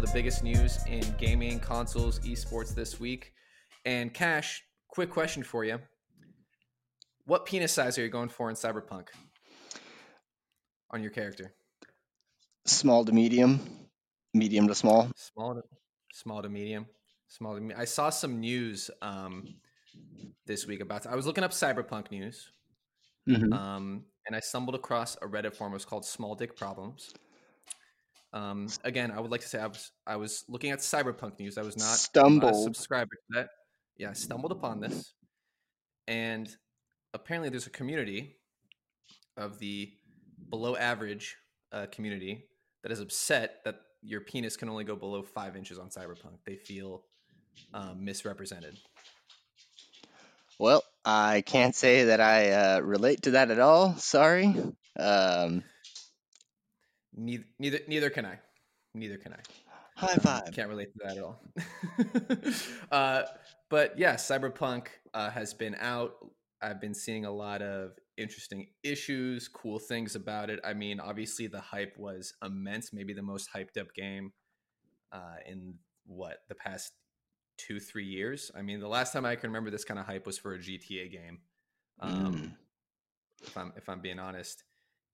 biggest news in gaming, consoles, esports this week. And Cash, quick question for you. What penis size are you going for in Cyberpunk on your character? Small to medium, medium to small. Small to small to medium, small to medium. I saw some news um, this week about. I was looking up Cyberpunk news, Mhm. um, and I stumbled across a Reddit forum. It was called "Small Dick Problems." Um, again, I would like to say I was I was looking at Cyberpunk news. I was not a Stumbled. subscriber to that. Yeah, I stumbled upon this, and apparently there's a community of the below average uh, community that is upset that your penis can only go below five inches on Cyberpunk. They feel um, misrepresented. Well, I can't say that I uh, relate to that at all. Sorry. Um, Neither, neither, neither can I. Neither can I. high Um, five. Can't relate to that at all. uh, but yeah, Cyberpunk uh, has been out. I've been seeing a lot of interesting issues, cool things about it. I mean, obviously the hype was immense. Maybe the most hyped up game uh, in what the past two, three years. I mean, the last time I can remember this kind of hype was for a GTA game. Um, Mm. if I'm if I'm being honest.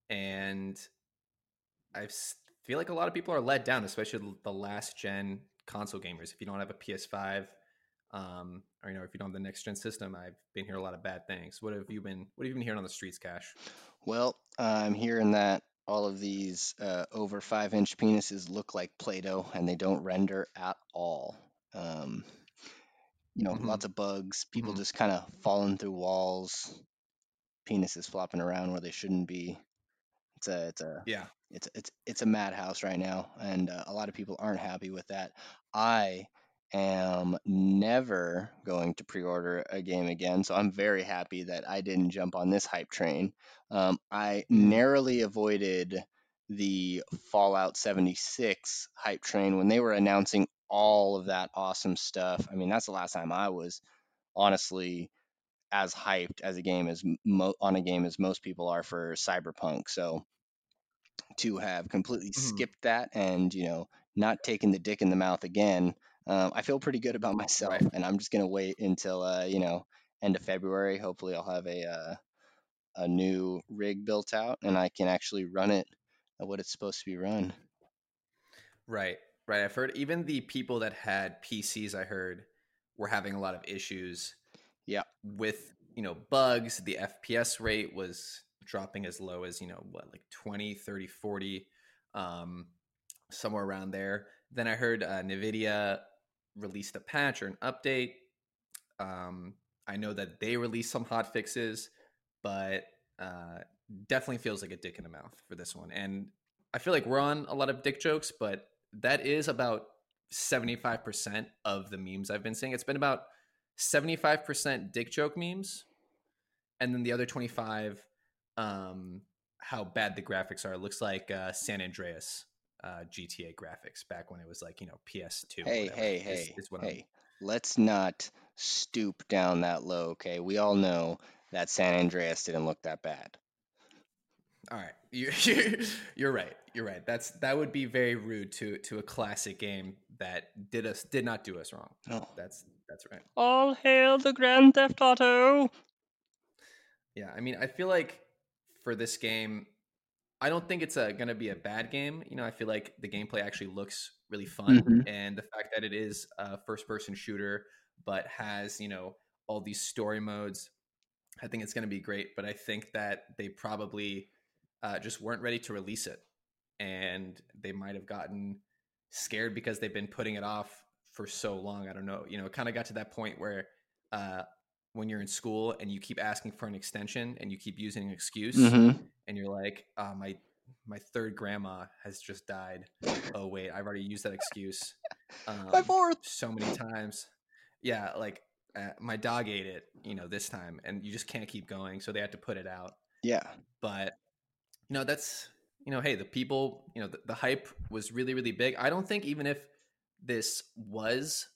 And I feel like a lot of people are let down, especially the last gen console gamers. If you don't have a PS5, um, or you know, if you don't have the next gen system, I've been hearing a lot of bad things. What have you been? What have you been hearing on the streets, Cash? Well, I'm hearing that all of these uh, over five inch penises look like Play Doh and they don't render at all. Um, you know, Mhm. lots of bugs, people Mhm. just kind of falling through walls, penises flopping around where they shouldn't be. It's a, it's a, Yeah, it's it's it's a madhouse right now, and uh, a lot of people aren't happy with that. I am never going to pre-order a game again, so I'm very happy that I didn't jump on this hype train. Um, I Mm. narrowly avoided the Fallout 76 hype train when they were announcing all of that awesome stuff. I mean, that's the last time I was honestly as hyped as a game as mo- on a game as most people are for Cyberpunk. So to have completely Mhm. skipped that and you know not taking the dick in the mouth again, um, I feel pretty good about myself, Right. and I'm just gonna wait until uh, you know end of February. Hopefully, I'll have a uh, a new rig built out and I can actually run it at what it's supposed to be run. right, right. I've heard even the people that had PCs, I heard, were having a lot of issues. Yeah. with you know bugs the fps rate was dropping as low as you know what like 20 30 40 um somewhere around there. Then i heard uh, nvidia released a patch or an update. Um i know that they released some hot fixes but uh definitely feels like a dick in the mouth for this one. And i feel like we're on a lot of dick jokes but that is about 75% of the memes i've been seeing. It's been about 75% dick joke memes and then the other 25 um how bad the graphics are it looks like uh san andreas uh gta graphics back when it was like you know ps2 Hey, whatever, hey, is- hey, is what I'm- hey. Let's not stoop down that low, okay? We all know that San Andreas didn't look that bad. all right you, you're, you're right you're right that's that would be very rude to to a classic game that did us did not do us wrong No. that's that's right All hail the Grand Theft Auto! Yeah, I mean, I feel like for this game, I don't think it's gonna be a bad game. You know, I feel like the gameplay actually looks really fun, Mhm. and the fact that it is a first-person shooter, but has you know all these story modes, I think it's gonna be great. But I think that they probably uh, just weren't ready to release it, and they might have gotten scared because they've been putting it off for so long. I don't know. You know, it kind of got to that point where. Uh, when you're in school and you keep asking for an extension and you keep using an excuse hmm and you're like uh, my my third grandma has just died oh wait i've already used that excuse um, My fourth. so many times yeah like uh, my dog ate it you know this time and you just can't keep going so they had to put it out Yeah. but you know that's you know hey the people you know the, the hype was really really big i don't think even if this was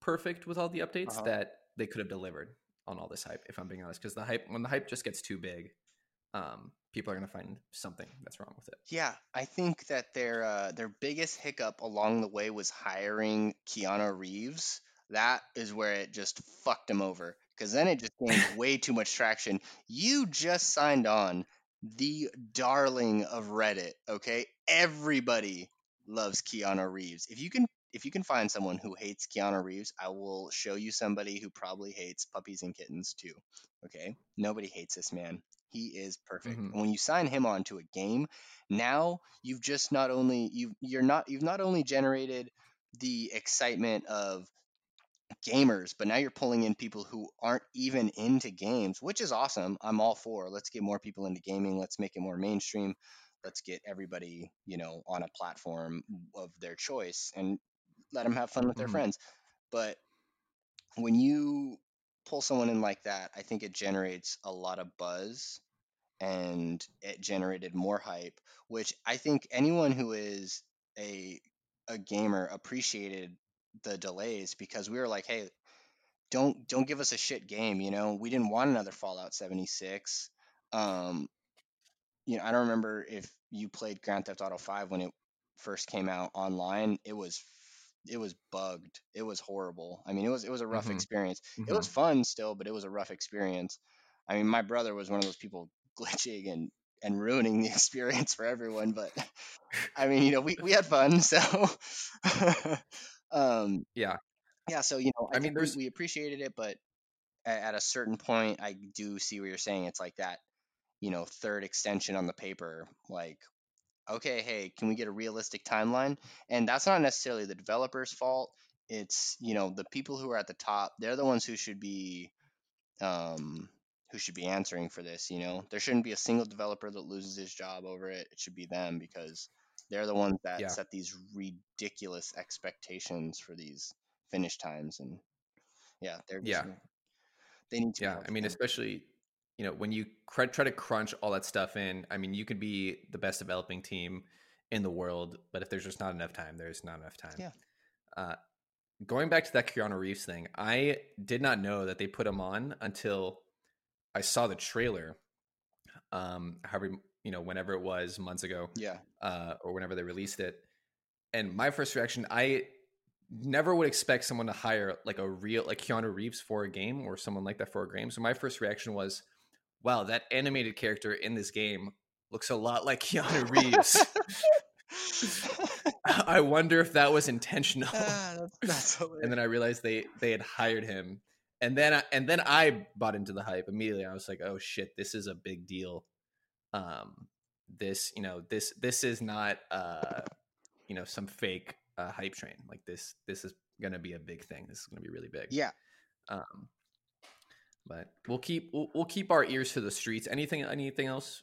perfect with all the updates Uh-huh. that they could have delivered on all this hype if i'm being honest because the hype when the hype just gets too big um people are going to find something that's wrong with it. Yeah, I think that their uh, their biggest hiccup along the way was hiring Keanu Reeves. That is where it just fucked him over because then it just gained way too much traction. You just signed on the darling of Reddit. Okay, everybody loves Keanu Reeves. If you can if you can find someone who hates Keanu Reeves, I will show you somebody who probably hates puppies and kittens too. Okay? Nobody hates this man. He is perfect. Mhm. And when you sign him onto a game, now you've just not only you you're not you've not only generated the excitement of gamers, but now you're pulling in people who aren't even into games, which is awesome. I'm all for. Let's get more people into gaming. Let's make it more mainstream. Let's get everybody, you know, on a platform of their choice and let them have fun with their Mhm. friends. But when you pull someone in like that, I think it generates a lot of buzz and it generated more hype, which I think anyone who is a a gamer appreciated the delays because we were like, hey, don't don't give us a shit game, you know. We didn't want another Fallout 76. Um, you know, I don't remember if you played Grand Theft Auto 5 when it first came out online. It was it was bugged. It was horrible. I mean, it was it was a rough Mhm. experience. It was fun still, but it was a rough experience. I mean, my brother was one of those people glitching and and ruining the experience for everyone, but I mean, you know, we, we had fun, so um Yeah. yeah, so you know, I, I mean, we, there's- we appreciated it, but at a certain point, I do see what you're saying. It's like that, you know, third extension on the paper. Like, okay, hey, can we get a realistic timeline? And that's not necessarily the developer's fault. It's you know the people who are at the top. They're the ones who should be, um, who should be answering for this. You know, there shouldn't be a single developer that loses his job over it. It should be them because they're the ones that Yeah. set these ridiculous expectations for these finish times and yeah they're just, Yeah. they need to Yeah, I mean, especially you know when you cr- try to crunch all that stuff in. I mean, you could be the best developing team in the world, but if there's just not enough time, there's not enough time. Yeah. Uh, going back to that Keanu Reeves thing, I did not know that they put him on until I saw the trailer. Um, however, you know, whenever it was months ago, yeah uh, or whenever they released it. And my first reaction, I never would expect someone to hire like a real like Keanu Reeves for a game or someone like that for a game. So my first reaction was, wow, that animated character in this game looks a lot like Keanu Reeves. I wonder if that was intentional. ah, that's, that's and then I realized they they had hired him. And then I, and then I bought into the hype immediately. I was like, "Oh shit, this is a big deal." Um this, you know, this this is not uh you know, some fake uh, hype train. Like this this is going to be a big thing. This is going to be really big. yeah Um but we'll keep we'll, we'll keep our ears to the streets. Anything anything else?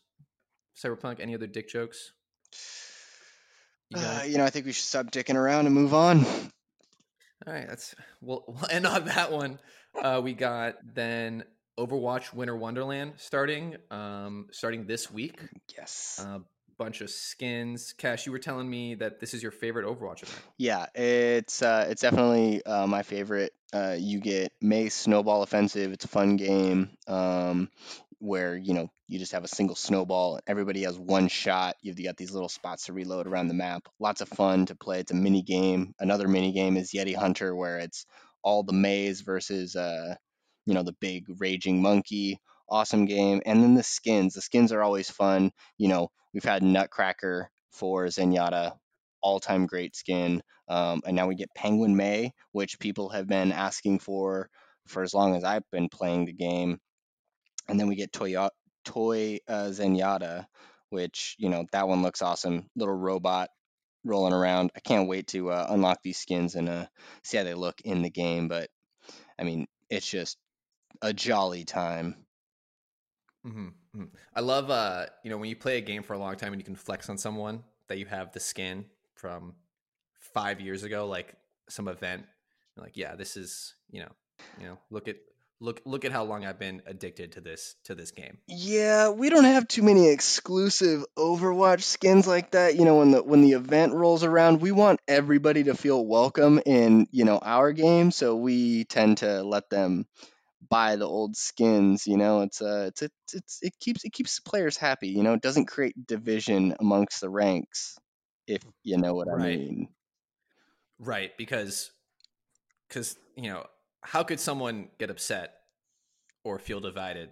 Cyberpunk any other dick jokes? You uh, you know i think we should stop dicking around and move on All right, that's we'll, we'll end on that one. Uh, we got then Overwatch Winter Wonderland starting um, starting this week. yes A bunch of skins. Cash, you were telling me that this is your favorite Overwatch event. yeah it's uh it's definitely uh, my favorite. Uh you get Mei's snowball offensive. It's a fun game um where you know you just have a single snowball. Everybody has one shot. You've got these little spots to reload around the map. Lots of fun to play. It's a mini game. Another mini game is yeti hunter where it's all the Meis versus uh you know the big raging monkey. Awesome game. And then the skins. The skins are always fun. You know we've had nutcracker for zenyatta all-time great skin um, and now we get penguin Mei which people have been asking for for as long as i've been playing the game. And then we get toy toy uh, zenyatta which you know that one looks awesome. Little robot rolling around. I can't wait to uh, unlock these skins and uh, see how they look in the game but i mean it's just a jolly time hmm I love uh, you know when you play a game for a long time and you can flex on someone that you have the skin from five years ago, like some event. Like, yeah, this is you know, you know, look at look look at how long I've been addicted to this to this game. Yeah, we don't have too many exclusive Overwatch skins like that. You know, when the when the event rolls around, we want everybody to feel welcome in, you know, our game, so we tend to let them buy the old skins. You know, it's uh, it's it's, it's it keeps it keeps the players happy. You know, it doesn't create division amongst the ranks, if you know what I mean. Right, because because you know how could someone get upset or feel divided,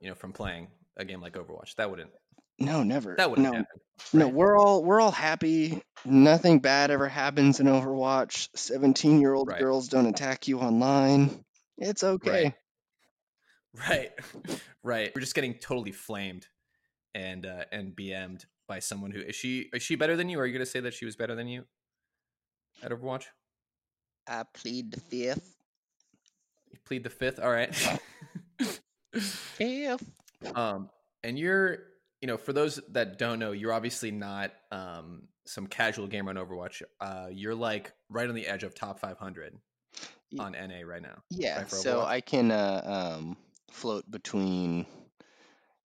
you know, from playing a game like Overwatch? That wouldn't No, never. that wouldn't no, happen. no. right? We're all we're all happy. Nothing bad ever happens in Overwatch. Seventeen year old Right. girls don't attack you online. It's okay. Right, right. We're just getting totally flamed and uh, and BM'd by someone who is she is she better than you? Are you going to say that she was better than you at Overwatch? I plead the fifth. You plead the fifth. All right. Fifth. um, and you're you know for those that don't know, you're obviously not um some casual gamer on Overwatch. Uh, you're like right on the edge of top 500 Ye- on NA right now. Yeah, right, so? I can uh, um, float between,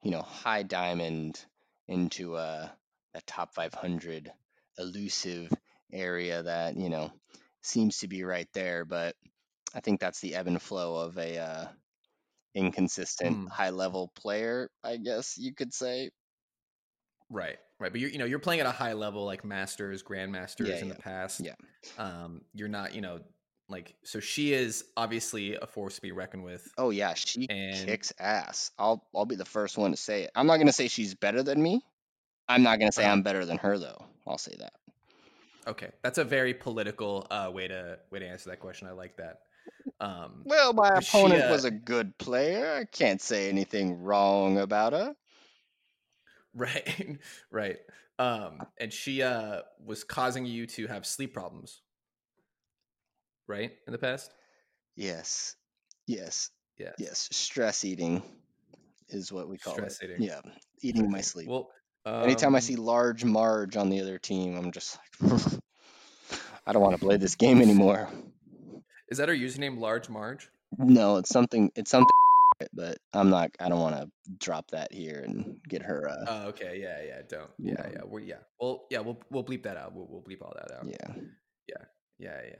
you know, high diamond into uh, a top 500 elusive area that you know seems to be right there, but I think that's the ebb and flow of a uh, inconsistent Hmm. high level player, I guess you could say. Right, right. But you're you know you're playing at a high level like masters, grandmasters Yeah, in yeah. the past. Yeah. Um, you're not you know like so she is obviously a force to be reckoned with. Oh yeah, she And- kicks ass. I'll I'll be the first one to say it. I'm not gonna say she's better than me. I'm not gonna say Uh-huh. I'm better than her though. I'll say that. Okay, that's a very political uh, way to way to answer that question. I like that. Um, Well, my But she, opponent uh, was a good player. I can't say anything wrong about her. right, right. Um, and she uh, was causing you to have sleep problems, right, in the past. Yes. Yes. Yes. Yes. Stress eating is what we call Stress it. eating. Yeah. Eating in my sleep. Well, Anytime I um, see large Marge on the other team, I'm just like I don't want to play this game anymore. is that her username, Large Marge? No, it's something it's something but I'm not I don't want to drop that here and get her uh Oh, okay. Yeah, yeah. Don't. Yeah, No. yeah. We're, yeah. Well, yeah. We'll we'll bleep that out. We'll we'll bleep all that out. Yeah. Yeah. yeah, yeah.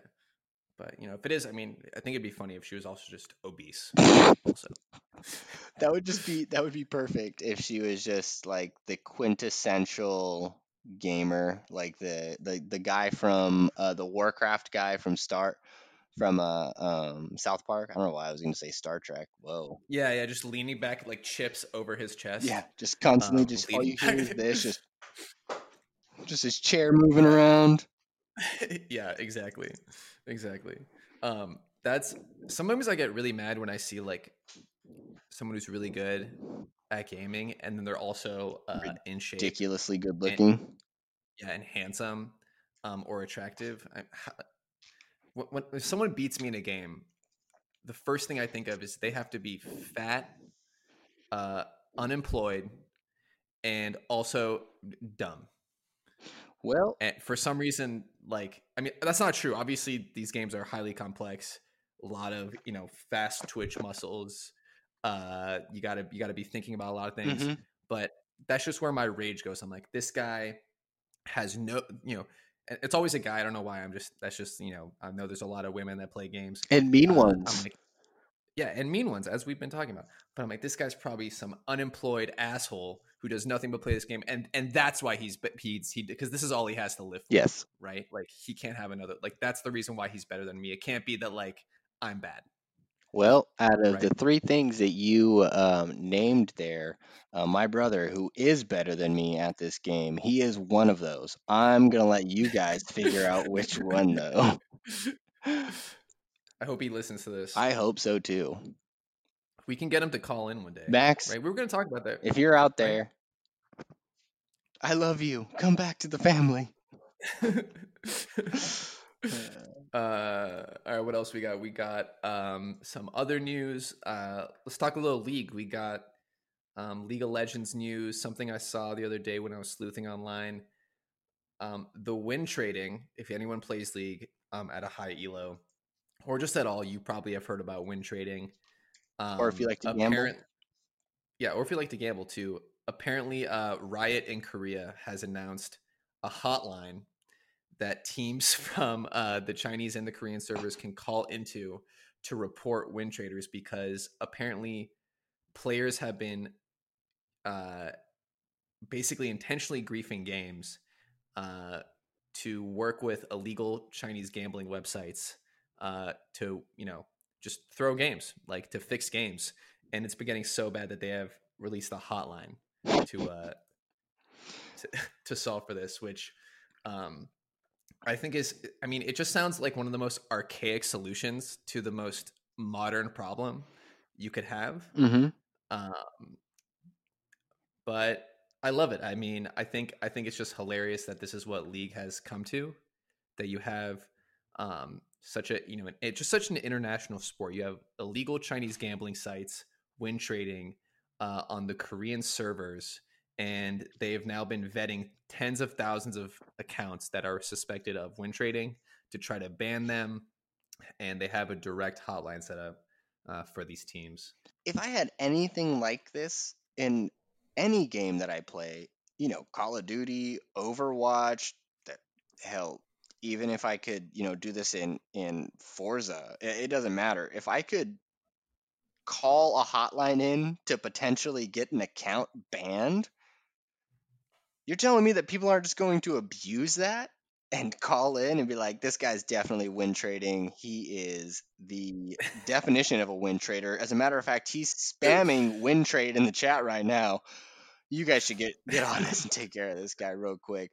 But you know, if it is, I mean, I think it'd be funny if she was also just obese. Also, That would just be that would be perfect if she was just like the quintessential gamer, like the the the guy from uh, the Warcraft guy from Star from uh um South Park. I don't know why I was going to say Star Trek. Whoa. yeah, yeah. Just leaning back like chips over his chest. Yeah, just constantly Um, just all you hear is this just just his chair moving around. yeah. Exactly. Exactly. Um, that's sometimes I get really mad when I see like someone who's really good at gaming, and then they're also uh, in shape. Ridiculously good looking. yeah, and handsome um, or attractive. I, when, when if someone beats me in a game, the first thing I think of is they have to be fat, uh, unemployed, and also dumb. Well, And for some reason, like I mean, that's not true. Obviously, these games are highly complex. A lot of you know fast twitch muscles. Uh, you gotta you gotta be thinking about a lot of things mhm. but that's just where my rage goes. I'm like, this guy has no, you know, it's always a guy. I don't know why. I'm just that's just you know. I know there's a lot of women that play games. and mean Uh, ones. I'm like, yeah, and mean ones, as we've been talking about. But I'm like, this guy's probably some unemployed asshole who does nothing but play this game, and and that's why he's he's he because this is all he has to live for, yes. right? Like he can't have another. Like that's the reason why he's better than me. It can't be that like I'm bad. Well, out of the three things that you um, named there, uh, my brother, who is better than me at this game, he is one of those. I'm gonna let you guys figure out which one, though. I hope he listens to this. I hope so too. We can get him to call in one day. Max, Right? We were going to talk about that. if you're out Right. there, I love you. Come back to the family. uh, all right, what else we got? We got um, some other news. Uh, let's talk a little league. We got um, League of Legends news. Something I saw the other day when I was sleuthing online. Um, the win trading. If anyone plays League um, at a high elo, or just at all, you probably have heard about win trading. Um, Or if you like to gamble. Yeah, or if you like to gamble too. Apparently, uh, Riot in Korea has announced a hotline that teams from uh, the Chinese and the Korean servers can call into to report win traders because apparently players have been uh, basically intentionally griefing games uh, to work with illegal Chinese gambling websites uh, to you know just throw games like to fix games, and it's been getting so bad that they have released a hotline to uh, to, to solve for this, which um, I think is I mean it just sounds like one of the most archaic solutions to the most modern problem you could have. Mm-hmm. Um, but I love it. I mean, I think I think it's just hilarious that this is what League has come to. That you have um, such a you know it's just such an international sport. You have illegal Chinese gambling sites, win trading uh, on the Korean servers, and they have now been vetting tens of thousands of accounts that are suspected of win trading to try to ban them. And they have a direct hotline set up uh, for these teams. If I had anything like this in any game that I play, you know, Call of Duty, Overwatch, that hell, even if I could, you know, do this in in Forza, it, it doesn't matter. If I could call a hotline in to potentially get an account banned, you're telling me that people aren't just going to abuse that and call in and be like, this guy's definitely win trading. He is the definition of a win trader. As a matter of fact, he's spamming win trade in the chat right now. You guys should get get on this and take care of this guy real quick.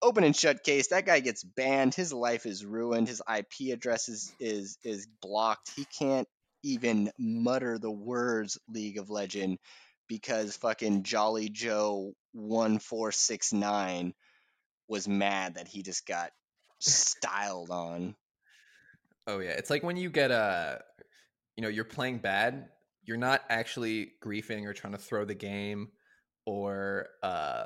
Open and shut case. That guy gets banned. His life is ruined. His IP address is is, is blocked. He can't even mutter the words League of Legend because fucking Jolly Joe one four six nine was mad that he just got styled on. Oh yeah, it's like when you get a, you know, you're playing bad. You're not actually griefing or trying to throw the game, or uh,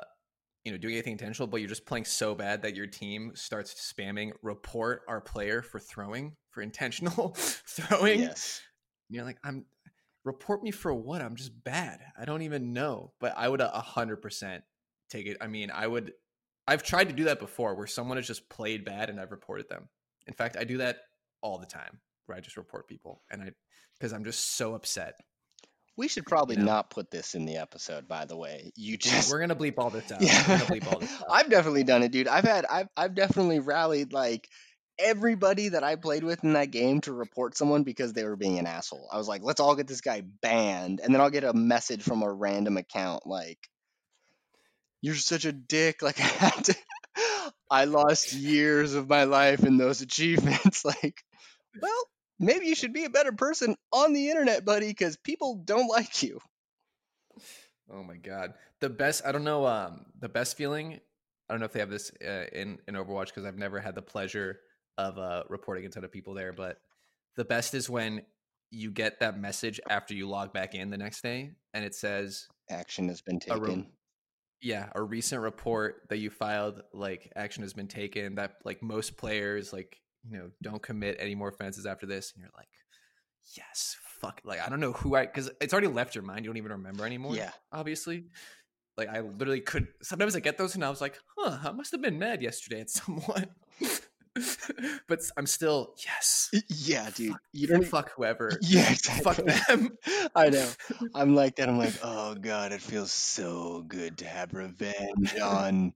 you know, doing anything intentional. But you're just playing so bad that your team starts spamming report our player for throwing for intentional throwing. Yes. And you're like, I'm report me for what? I'm just bad. I don't even know. But I would a hundred percent take it. I mean, I would I've tried to do that before where someone has just played bad and I've reported them. In fact, I do that all the time where I just report people and I because I'm just so upset. We should probably know? not put this in the episode, by the way. You just We're gonna bleep all this out. Yeah. We're gonna bleep all this out. I've definitely done it, dude. I've had I've I've definitely rallied like everybody that I played with in that game to report someone because they were being an asshole. I was like, let's all get this guy banned, and then I'll get a message from a random account like, "You're such a dick." Like I had to, I lost years of my life in those achievements. Like, well, maybe you should be a better person on the internet, buddy, because people don't like you. Oh my god. The best I don't know um the best feeling I don't know if they have this uh, in in Overwatch because I've never had the pleasure of uh reporting a ton of people there but the best is when you get that message after you log back in the next day and it says Action has been a re- taken. yeah a recent report that you filed like action has been taken that like most players like you know don't commit any more offenses after this and you're like yes fuck like i don't know who i because it's already left your mind you don't even remember anymore Yeah. obviously like i literally could sometimes i get those and i was like huh i must have been mad yesterday at someone but i'm still yes Yeah, dude. Fuck- You don't. fuck whoever Yeah, exactly. fuck them I know. I'm like that. I'm like, oh god, it feels so good to have revenge on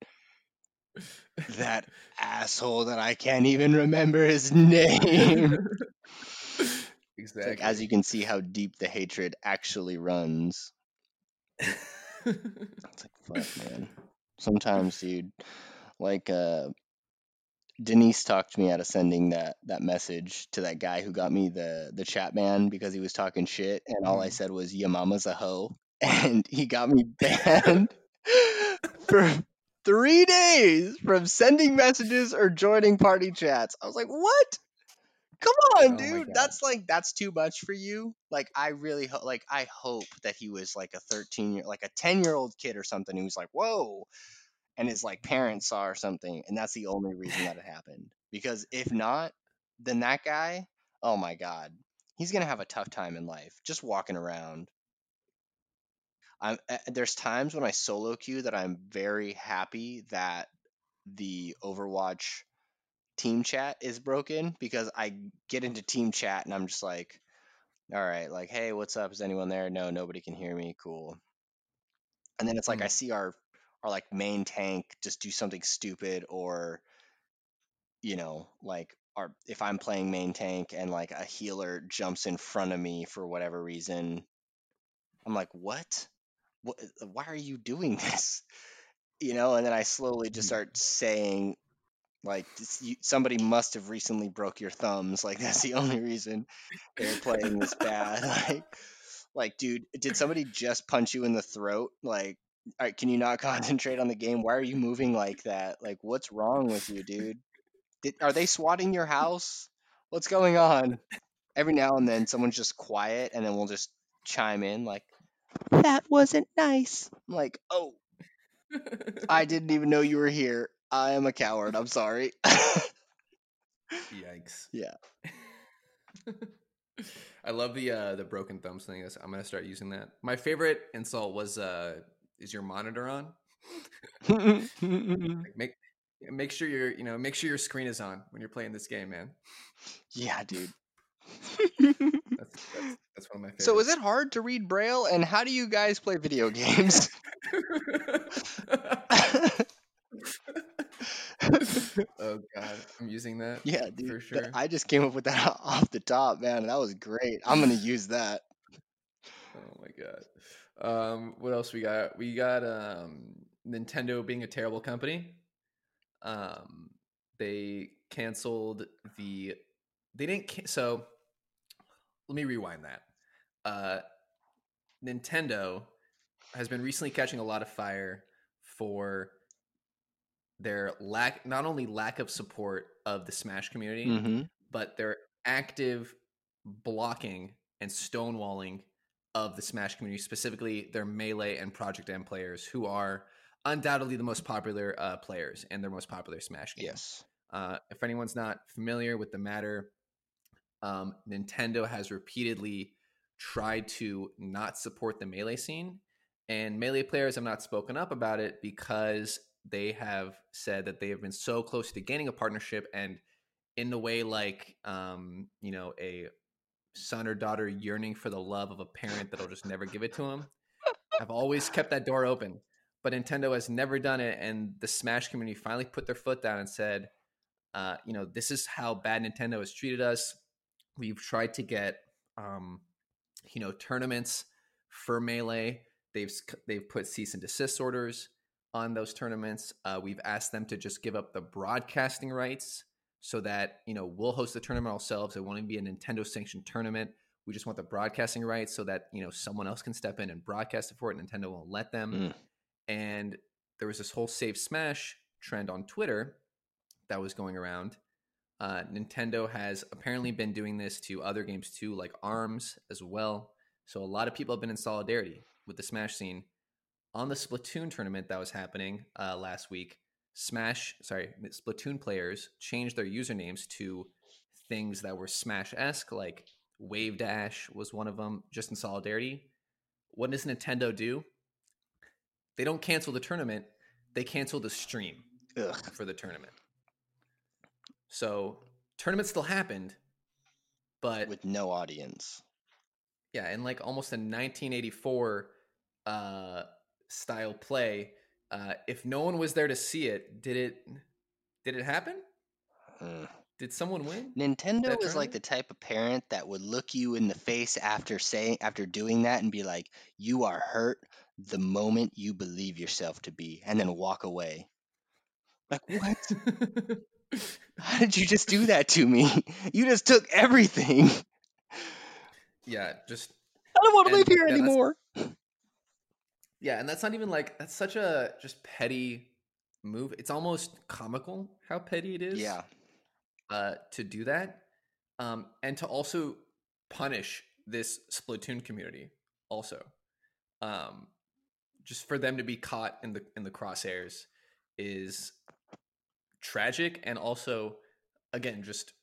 that asshole that I can't even remember his name. Exactly like, as you can see, how deep the hatred actually runs. It's like, fuck, man. Sometimes, dude, like, uh, Denise talked me out of sending that that message to that guy who got me the the chat ban because he was talking shit, and all I Mhm. said was "Your mama's a hoe," and he got me banned for three days from sending messages or joining party chats. I was like, "What? Come on, Oh dude! That's like that's too much for you." Like, I really ho- like I hope that he was like a thirteen year, like a ten year old kid or something who's like, "Whoa." and his like parents saw or something, and that's the only reason that it happened. Because if not, then that guy, oh my god, he's gonna have a tough time in life just walking around. I'm uh, there's times when I solo queue that I'm very happy that the Overwatch team chat is broken because I get into team chat and I'm just like, all right, like, hey, what's up? Is anyone there? No, nobody can hear me. Cool. And then it's like I Mm. see our our like main tank just do something stupid or you know, like our if I'm playing main tank and like a healer jumps in front of me for whatever reason, I'm like, "What? What why are you doing this?" You know, and then I slowly just Mm. start saying like you, somebody must have recently broke your thumbs. Like that's the only reason they're playing this bad. Like, like, dude, did somebody just punch you in the throat? Like, right, can you not concentrate on the game? Why are you moving like that? Like, what's wrong with you, dude? Did, are they swatting your house? What's going on? Every now and then, someone's just quiet, and then we'll just chime in like, "That wasn't nice." I'm like, "Oh, I didn't even know you were here. I am a coward. I'm sorry." Yikes. yeah. I love the uh the broken thumbs thing. That's- I'm gonna start using that. My favorite insult was uh is your monitor on? Make make sure your you know make sure your screen is on when you're playing this game, man. yeah, dude. That's that's, that's one of my favorites. so, is it hard to read Braille, and how do you guys play video games? oh god, I'm using that. yeah, dude. for sure. I just came up with that off the top, man. That was great. I'm gonna use that. Oh my god. Um, what else we got? We got um, Nintendo being a terrible company. Um, they canceled the. They didn't. Can- so, let me rewind that. Uh, Nintendo has been recently catching a lot of fire for their lack, not only lack of support of the Smash community, Mm-hmm. but their active blocking and stonewalling of the Smash community, specifically their Melee and Project M players, who are undoubtedly the most popular uh, players and their most popular Smash game. Yes. Uh, if anyone's not familiar with the matter, um, Nintendo has repeatedly tried to not support the Melee scene, and Melee players have not spoken up about it because they have said that they have been so close to gaining a partnership and in the way like um, you know a son or daughter yearning for the love of a parent that'll just never give it to them. I've always kept that door open, but Nintendo has never done it, and the Smash community finally put their foot down and said, uh, you know, this is how bad Nintendo has treated us. We've tried to get, um, you know, tournaments for Melee. They've they've put cease and desist orders on those tournaments. Uh, we've asked them to just give up the broadcasting rights so that you know we'll host the tournament ourselves. It won't even be a Nintendo sanctioned tournament. We just want the broadcasting rights so that you know someone else can step in and broadcast it for it. Nintendo won't let them. Mm. And there was this whole Save Smash trend on Twitter that was going around. Uh, Nintendo has apparently been doing this to other games too, like Arms as well. So a lot of people have been in solidarity with the Smash scene. On the Splatoon tournament that was happening uh, last week, Smash, sorry, Splatoon players changed their usernames to things that were Smash esque, like Wave Dash was one of them, just in solidarity. What does Nintendo do? They don't cancel the tournament, they cancel the stream Ugh. for the tournament. So, tournament still happened, but With no audience. yeah, in like almost a 1984 uh, style play, uh, if no one was there to see it, did it did it happen? Mm. Did someone win? Nintendo is like the type of parent that would look you in the face after saying after doing that and be like, "You are hurt the moment you believe yourself to be," and then walk away. Like, what? How did you just do that to me? You just took everything. yeah, just I don't want to And- live here yeah, anymore. yeah, and that's not even like that's such a just petty move. It's almost comical how petty it is. Yeah. uh, to do that, um, and to also punish this Splatoon community. Also, um, just for them to be caught in the in the crosshairs is tragic, and also, again, just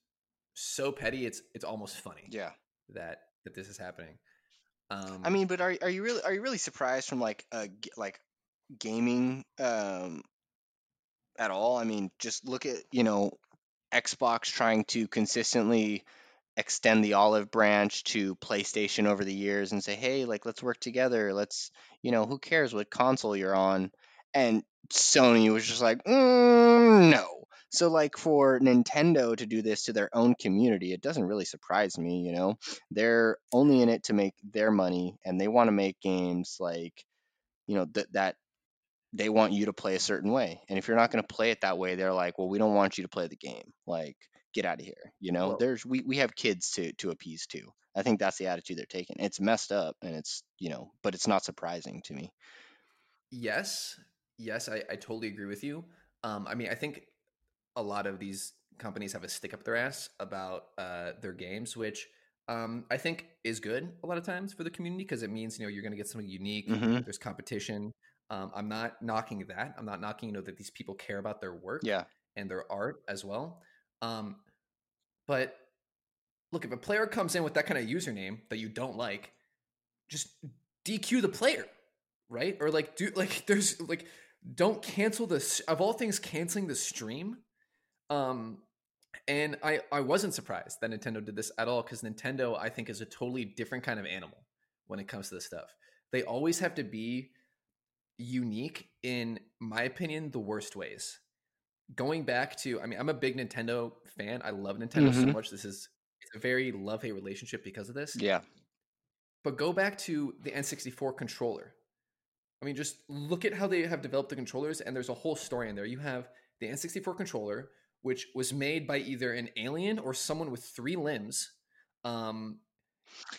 so petty. It's it's almost funny Yeah. that that this is happening. Um, I mean, but are are you really are you really surprised from like uh g- like gaming um at all? I mean, just look at you know Xbox trying to consistently extend the olive branch to PlayStation over the years and say, "Hey, like let's work together. Let's, you know, who cares what console you're on?" And Sony was just like, mm, "No." So like for Nintendo to do this to their own community, it doesn't really surprise me, you know. They're only in it to make their money and they want to make games like you know that that they want you to play a certain way. And if you're not going to play it that way, they're like, "Well, we don't want you to play the game." Like get out of here. You know, there's we, we have kids to to appease too. I think that's the attitude they're taking. It's messed up and it's you know, but it's not surprising to me. Yes, yes, I, I totally agree with you. Um, I mean, I think a lot of these companies have a stick up their ass about uh, their games, which um, I think is good a lot of times for the community because it means you know you're going to get something unique. Mhm. There's competition. Um, I'm not knocking that. I'm not knocking you know that these people care about their work Yeah. and their art as well. Um, but look, if a player comes in with that kind of username that you don't like, just DQ the player, right? Or like do like there's like don't cancel this of all things canceling the stream. Um and I I wasn't surprised that Nintendo did this at all cuz Nintendo I think is a totally different kind of animal when it comes to this stuff. They always have to be unique in my opinion the worst ways. Going back to I mean I'm a big Nintendo fan. I love Nintendo so Mhm. much. This is it's a very love-hate relationship because of this. Yeah. But go back to the N64 controller. I mean, just look at how they have developed the controllers, and there's a whole story in there. You have the N64 controller, which was made by either an alien or someone with three limbs. Um,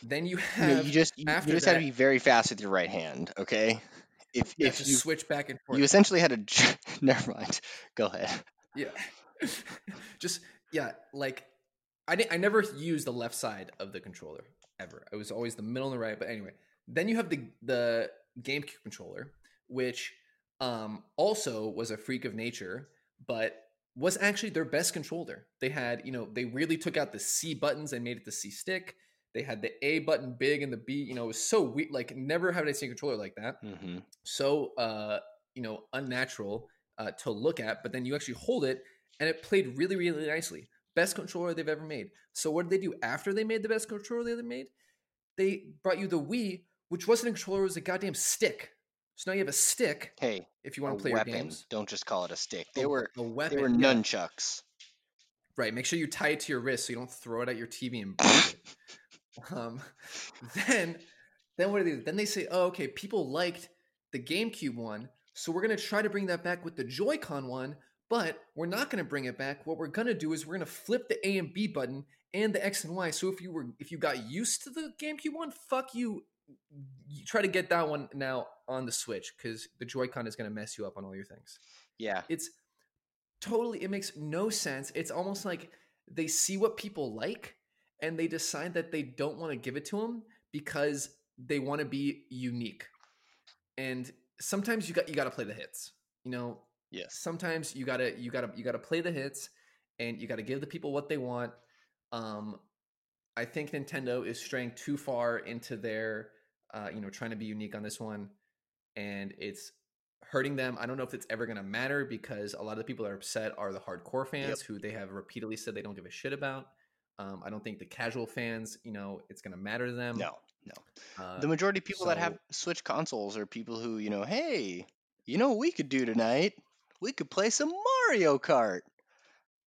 then you You, have you just you, you after just had to be very fast with your right hand, okay? If yeah, if you switch back and forth. you essentially had to never mind. Go ahead. Yeah. just yeah, like I didn't I never used the left side of the controller ever. It was always the middle and the right. But anyway, then you have the the GameCube controller, which um also was a freak of nature, but was actually their best controller. They had, you know, they really took out the C buttons and made it the C stick. They had the A button big and the B, you know, it was so weird. Like never have I seen a controller like that hmm so uh you know unnatural uh to look at but then you actually hold it and it played really really nicely best controller they've ever made so what did they do after they made the best controller they ever made they brought you the wii which wasn't a controller it was a goddamn stick so now you have a stick Hey, if you want to play weapon. your games Don't just call it a stick. They A- were a weapon they were nunchucks. Right. Make sure you tie it to your wrist so you don't throw it at your TV and break it. Um, then, then what do they? Then they say, oh, okay, people liked the GameCube one, so we're gonna try to bring that back with the Joy-Con one, but we're not gonna bring it back. What we're gonna do is we're gonna flip the A and B button and the X and Y. So if you were if you got used to the GameCube one, fuck you. You try to get that one now on the Switch because the Joy-Con is gonna mess you up on all your things. Yeah. it's totally it makes no sense. It's almost like they see what people like and they decide that they don't want to give it to them because they want to be unique. And sometimes you got you got to play the hits you know? Yes. sometimes you gotta you gotta you gotta play the hits and you gotta give the people what they want. Um i think nintendo is straying too far into their uh you know trying to be unique on this one and it's hurting them i don't know if it's ever going to matter because a lot of the people that are upset are the hardcore fans who they have repeatedly said they don't give a shit about um i don't think the casual fans you know it's going to matter to them No. No. uh, The majority of people that have so- Switch consoles are people who, you know, hey, you know what we could do tonight? We could play some Mario Kart.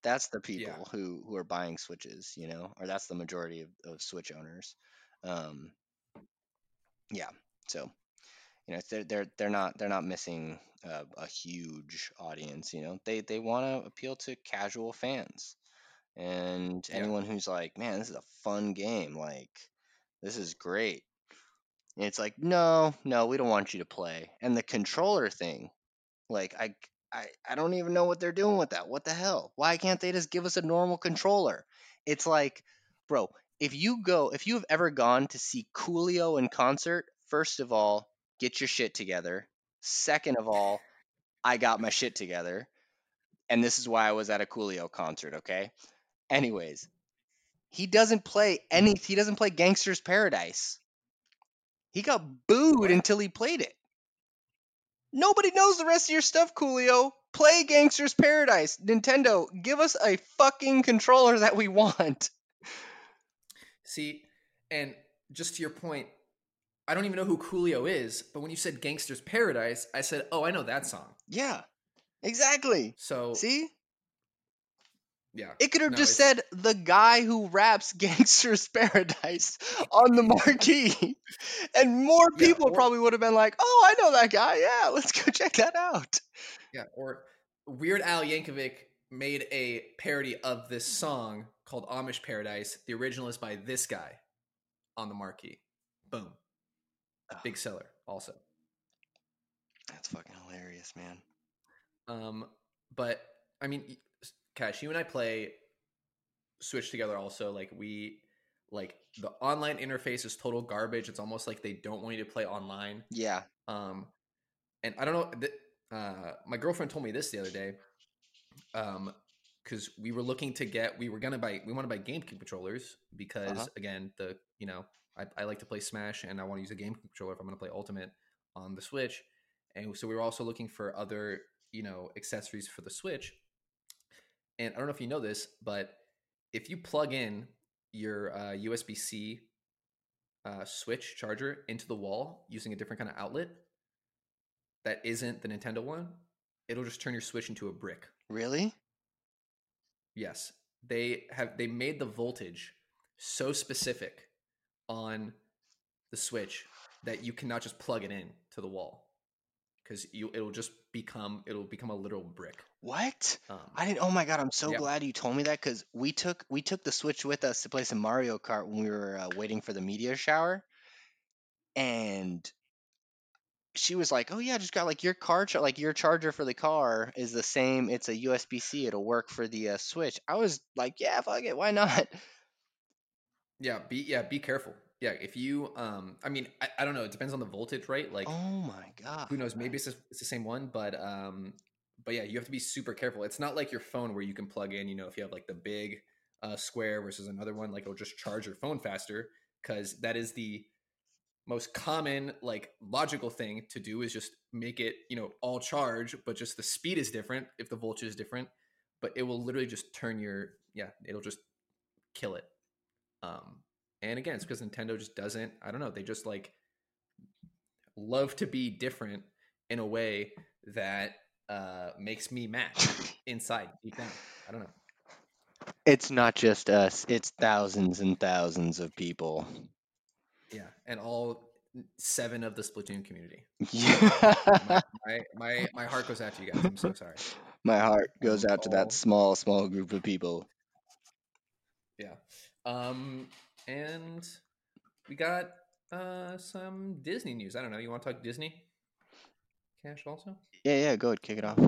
That's the people Yeah. who who are buying Switches, you know, or that's the majority of, of Switch owners. Um, yeah. So, you know, they're they're they're not they're not missing uh, a huge audience. You know, they they want to appeal to casual fans and Yeah. anyone who's like, man, this is a fun game. Like, this is great. And it's like, no, no, we don't want you to play. And the controller thing, like, I, I, I don't even know what they're doing with that. What the hell? Why can't they just give us a normal controller? It's like, bro, if you go, if you have ever gone to see Coolio in concert, first of all, get your shit together. Second of all, I got my shit together. And this is why I was at a Coolio concert, okay? Anyways, he doesn't play any he doesn't play Gangster's Paradise. He got booed until he played it. Nobody knows the rest of your stuff, Coolio. Play Gangster's Paradise. Nintendo, give us a fucking controller that we want. See, and just to your point, I don't even know who Coolio is, but when you said Gangsta's Paradise, I said, "Oh, I know that song." Yeah, exactly. So See, yeah, it could have No, just said the guy who raps "Gangsta's Paradise" on the marquee, and more Yeah, people or- probably would have been like, "Oh, I know that guy. Yeah, let's go check that out." Yeah, or Weird Al Yankovic made a parody of this song called Amish Paradise. The original is by this guy on the marquee. Boom. Big seller also. That's fucking hilarious, man. Um, but I mean, Cash, you and I play Switch together also. Like we like the online interface is total garbage. It's almost like they don't want you to play online. Yeah, Um, and I don't know. Th- uh, my girlfriend told me this the other day. Um, because we were looking to get, we were gonna buy, we want to buy GameCube controllers because Uh-huh. again, the you know, I, I like to play Smash and I want to use a GameCube controller if I'm gonna play Ultimate on the Switch, and so we were also looking for other you know accessories for the Switch. And I don't know if you know this, but if you plug in your uh, USB C uh, Switch charger into the wall using a different kind of outlet that isn't the Nintendo one, it'll just turn your Switch into a brick. really? Yes, they have they made the voltage so specific on the Switch that you cannot just plug it in to the wall because you it'll just become it'll become a literal brick. What? Um, I didn't. Oh my god! I'm so Yeah. glad you told me that because we took we took the Switch with us to play some Mario Kart when we were uh, waiting for the media shower, and she was like, "Oh yeah, just got like your car char- like your charger for the car is the same. It's a USB C. It'll work for the uh, Switch." I was like, "Yeah, fuck it, why not?" yeah, be yeah be careful. Yeah, if you um, I mean I, I don't know. It depends on the voltage, right? Like oh my god! who knows maybe it's, the- it's the same one but um but yeah you have to be super careful it's not like your phone where you can plug in you know if you have like the big uh, square versus another one like it'll just charge your phone faster because that is the most common like logical thing to do is just make it you know all charge but just the speed is different if the voltage is different but it will literally just turn your yeah it'll just kill it. Um and again it's because nintendo just doesn't i don't know they just like love to be different in a way that uh makes me mad inside deep down. I don't know. It's not just us; it's thousands and thousands of people. Yeah. and all seven of the splatoon community. Yeah. my, my my my heart goes out to you guys. I'm so sorry. My heart goes out to that small, small group of people. yeah. Um and we got uh some disney news. I don't know. You want to talk disney? Cash also? Yeah, yeah, go ahead, kick it off.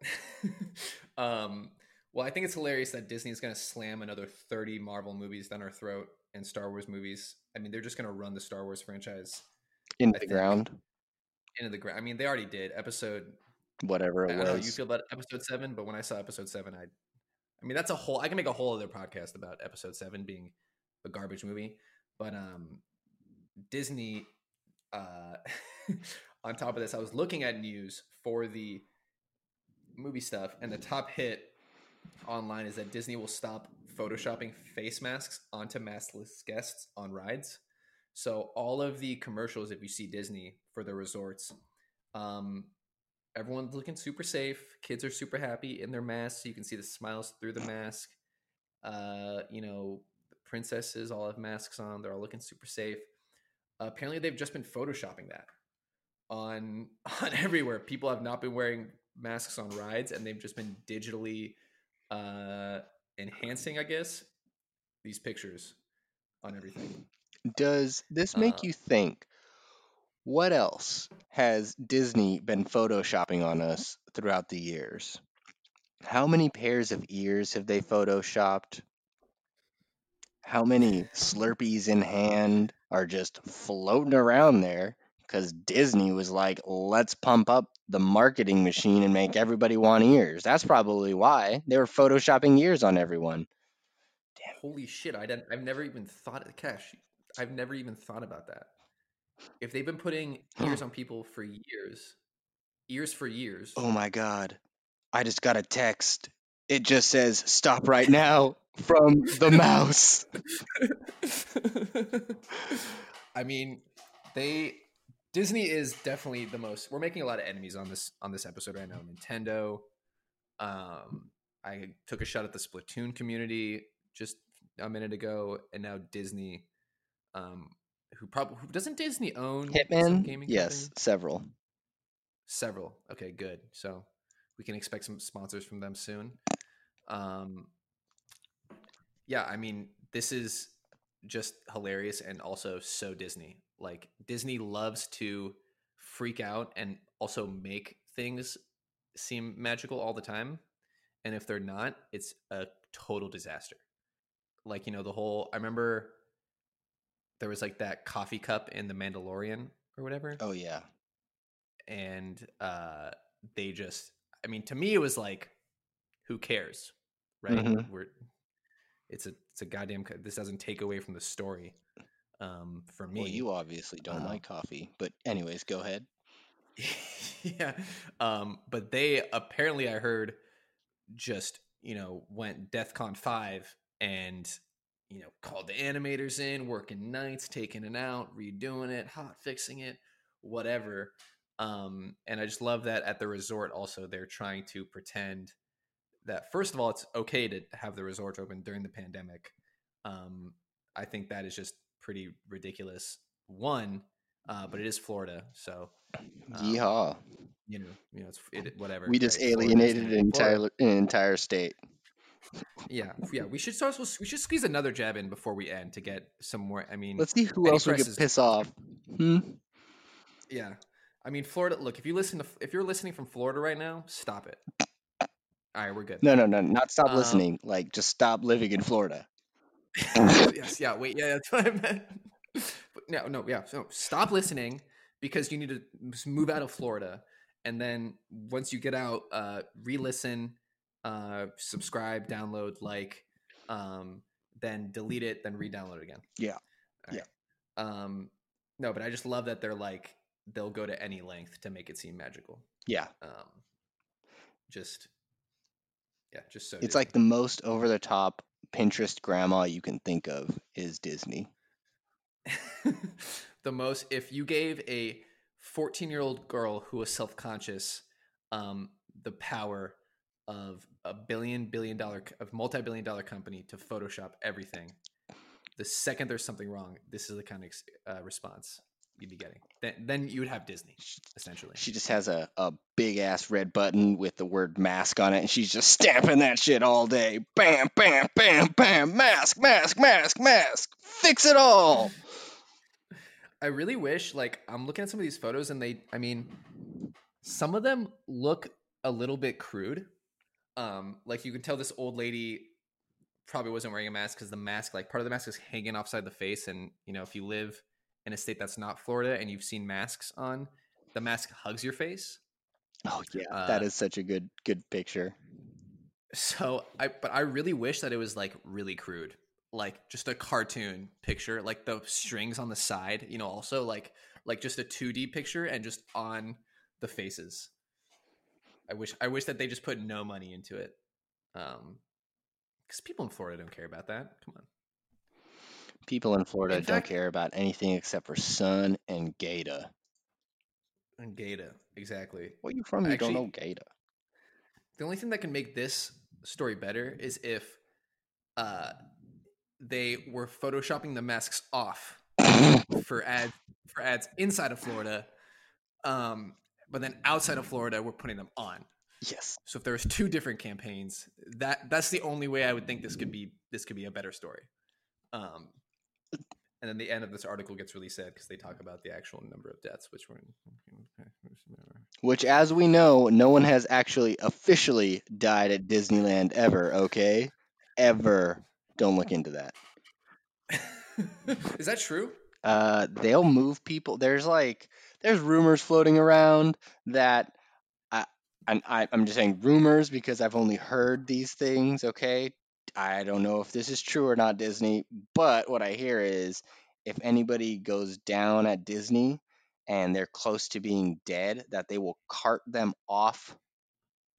um, well, I think it's hilarious that Disney is going to slam another 30 Marvel movies down our throat and Star Wars movies. I mean, they're just going to run the Star Wars franchise Into I the think- ground, into the ground. I mean, they already did. Episode, whatever I it don't know how you feel about episode seven, but when I saw episode seven, I, I mean, that's a whole, I can make a whole other podcast about episode seven being a garbage movie. But um, Disney, uh, on top of this, I was looking at news for the movie stuff, and the top hit online is that Disney will stop photoshopping face masks onto maskless guests on rides. So all of the commercials, if you see Disney for the resorts, um, everyone's looking super safe. Kids are super happy in their masks. You can see the smiles through the mask. Uh, you know, princesses all have masks on. They're all looking super safe. apparently, they've just been photoshopping that on on everywhere. People have not been wearing masks on rides, and they've just been digitally uh, enhancing, I guess, these pictures on everything. Does this make Uh, you think? What else has Disney been photoshopping on us throughout the years? How many pairs of ears have they photoshopped? How many Slurpees in hand are just floating around there? Because Disney was like, let's pump up the marketing machine and make everybody want ears. That's probably why they were photoshopping ears on everyone. Holy shit! I didn't. I've never even thought of cash. I've never even thought about that. If they've been putting ears on people for years, ears for years. Oh my god. I just got a text. It just says stop right now. from the mouse. I mean, they Disney is definitely the most. We're making a lot of enemies on this on this episode right now. Nintendo. Um, I took a shot at the Splatoon community just a minute ago, and now Disney. Um, who probably who, doesn't Disney own some Hitman? gaming? Yes, company? several. several. Okay, good. So we can expect some sponsors from them soon. Um, yeah, I mean, this is just hilarious and also so Disney. Like Disney loves to freak out and also make things seem magical all the time. And if they're not, it's a total disaster. Like, you know, the whole I remember there was like that coffee cup in the Mandalorian or whatever Oh yeah. and uh they just i mean to me it was like who cares right Mhm. we're it's a it's a goddamn this doesn't take away from the story um for me Well, you obviously don't uh, like coffee, but anyways, go ahead. yeah um but they apparently i heard just you know went defcon 5 and you know called the animators in working nights taking it out redoing it hot fixing it whatever um and i just love that at the resort also they're trying to pretend that first of all it's okay to have the resort open during the pandemic um i think that is just pretty ridiculous one uh but it is florida so um, Yeehaw. you know, you know, it's it, whatever. We just right? Alienated an entire an entire state. Yeah, yeah. We should also we should squeeze another jab in before we end to get some more. I mean, Let's see who Penny else we could piss off. Hmm? yeah. I mean, Florida. Look, if you listen to if you're listening from Florida right now, stop it. All right, we're good. No, no, no, not stop Um, listening. Like just stop living in Florida. yes, yeah. Wait, yeah, that's what I meant. But no, no, yeah. So stop listening because you need to move out of Florida, and then once you get out, uh, re-listen, uh, subscribe, download, like, um, then delete it, then re-download it again. Yeah. All Yeah. Um, no, but I just love that they're like they'll go to any length to make it seem magical. Yeah. Um, just yeah, just so It's like the most over the top Pinterest grandma you can think of is Disney. the most if you gave a 14 year old girl who was self-conscious um, the power of a billion billion dollar of multi-billion dollar company to photoshop everything the second there's something wrong this is the kind of uh, response you'd be getting then, then you would have disney essentially She just has a, a big ass red button with the word mask on it, and she's just stamping that shit all day. Bam, bam, bam, bam. Mask, mask, mask, mask. Fix it all. I really wish, like, I'm looking at some of these photos and they, I mean, some of them look a little bit crude. Um, like you can tell this old lady probably wasn't wearing a mask because the mask, like, part of the mask is hanging offside the face. And, you know, if you live in a state that's not Florida and you've seen masks on, the mask hugs your face. Oh yeah, Uh, that is such a good good picture. So I, but I really wish that it was like really crude, like just a cartoon picture, like the strings on the side, you know, also like like just a two D picture and just on the faces. I wish I wish that they just put no money into it, um, because people in Florida don't care about that. Come on, People in Florida In don't care about anything except for sun and Gata. and Gata exactly. Where you from? You don't know Actually- Gata. The only thing that can make this story better is if uh, they were photoshopping the masks off for ads for ads inside of Florida, um, but then outside of Florida, we're putting them on. yes. So if there was two different campaigns, that that's the only way I would think this could be this could be a better story. Um, and then the end of this article gets really sad because they talk about the actual number of deaths, which were. Which, as we know, no one has actually officially died at Disneyland ever. Okay, ever. Don't look into that. Is that true? uh, they'll move people. There's like there's rumors floating around that I, and I I'm just saying rumors because I've only heard these things. Okay, I don't know if this is true or not, Disney. But what I hear is if anybody goes down at Disney and they're close to being dead, that they will cart them off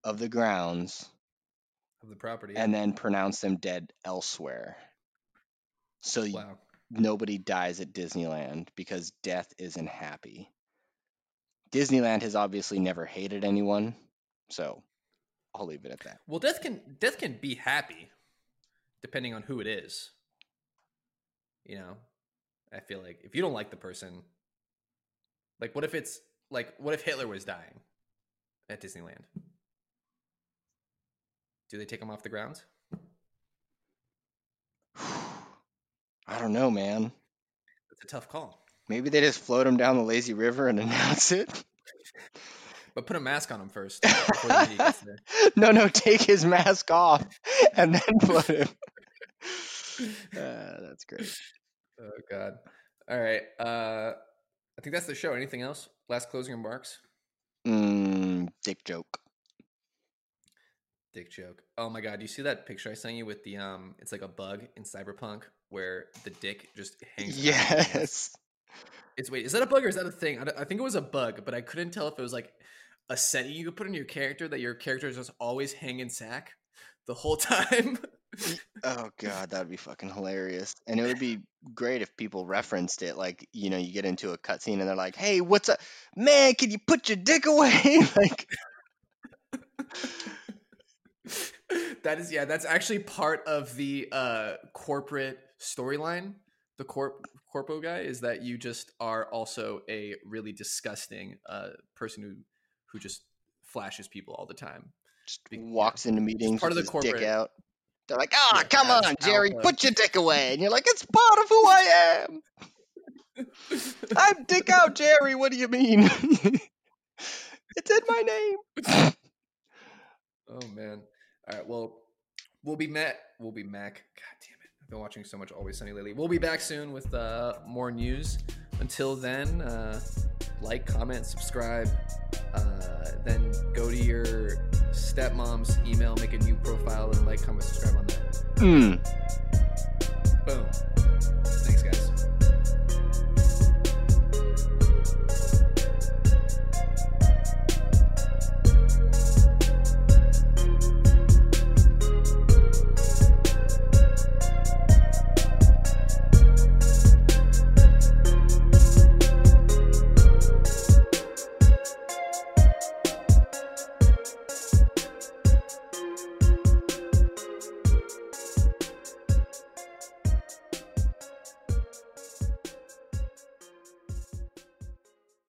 of the grounds of the property. and then pronounce them dead elsewhere. So wow. nobody dies at Disneyland because death isn't happy. Disneyland has obviously never hated anyone, so I'll leave it at that. Well, death can death can be happy, depending on who it is. You know, I feel like if you don't like the person, like what if it's like what if Hitler was dying at Disneyland? Do they take him off the grounds? I don't know, man. It's a tough call. Maybe they just float him down the lazy river and announce it. But put a mask on him first. before the media gets there. no, no, take his mask off and then put him. Uh, that's great. Oh God. All right. Uh I think that's the show. Anything else? Last closing remarks? Mm, dick joke. Dick joke. Oh my god, you see that picture I sent you with the um it's like a bug in Cyberpunk where the dick just hangs. Yes. It's wait, is that a bug or is that a thing? I, I think it was a bug, but I couldn't tell if it was like a setting you could put in your character that your character is just always hanging sack the whole time. Oh god, that would be fucking hilarious. And it would be great if people referenced it. Like, you know, you get into a cutscene and they're like, "Hey, what's up, man? Can you put your dick away?" like, that is yeah, that's actually part of the uh corporate storyline. The corp corpo guy is that you just are also a really disgusting uh person who who just flashes people all the time. just Be- walks into meetings part of the corporate- out. They're like, "Ah, Yeah, come on, Jerry, alpha. put your dick away." And you're like, "It's part of who I am. I'm Dick Out Jerry. What do you mean? it's in my name." Oh man. All right. Well, we'll be Matt. We'll be Mac. God damn been watching so much Always Sunny lately. We'll be back soon with uh, more news. Until then, uh, like, comment, subscribe. Uh, then go to your stepmom's email, make a new profile, and like, comment, subscribe on that. Mm. Boom.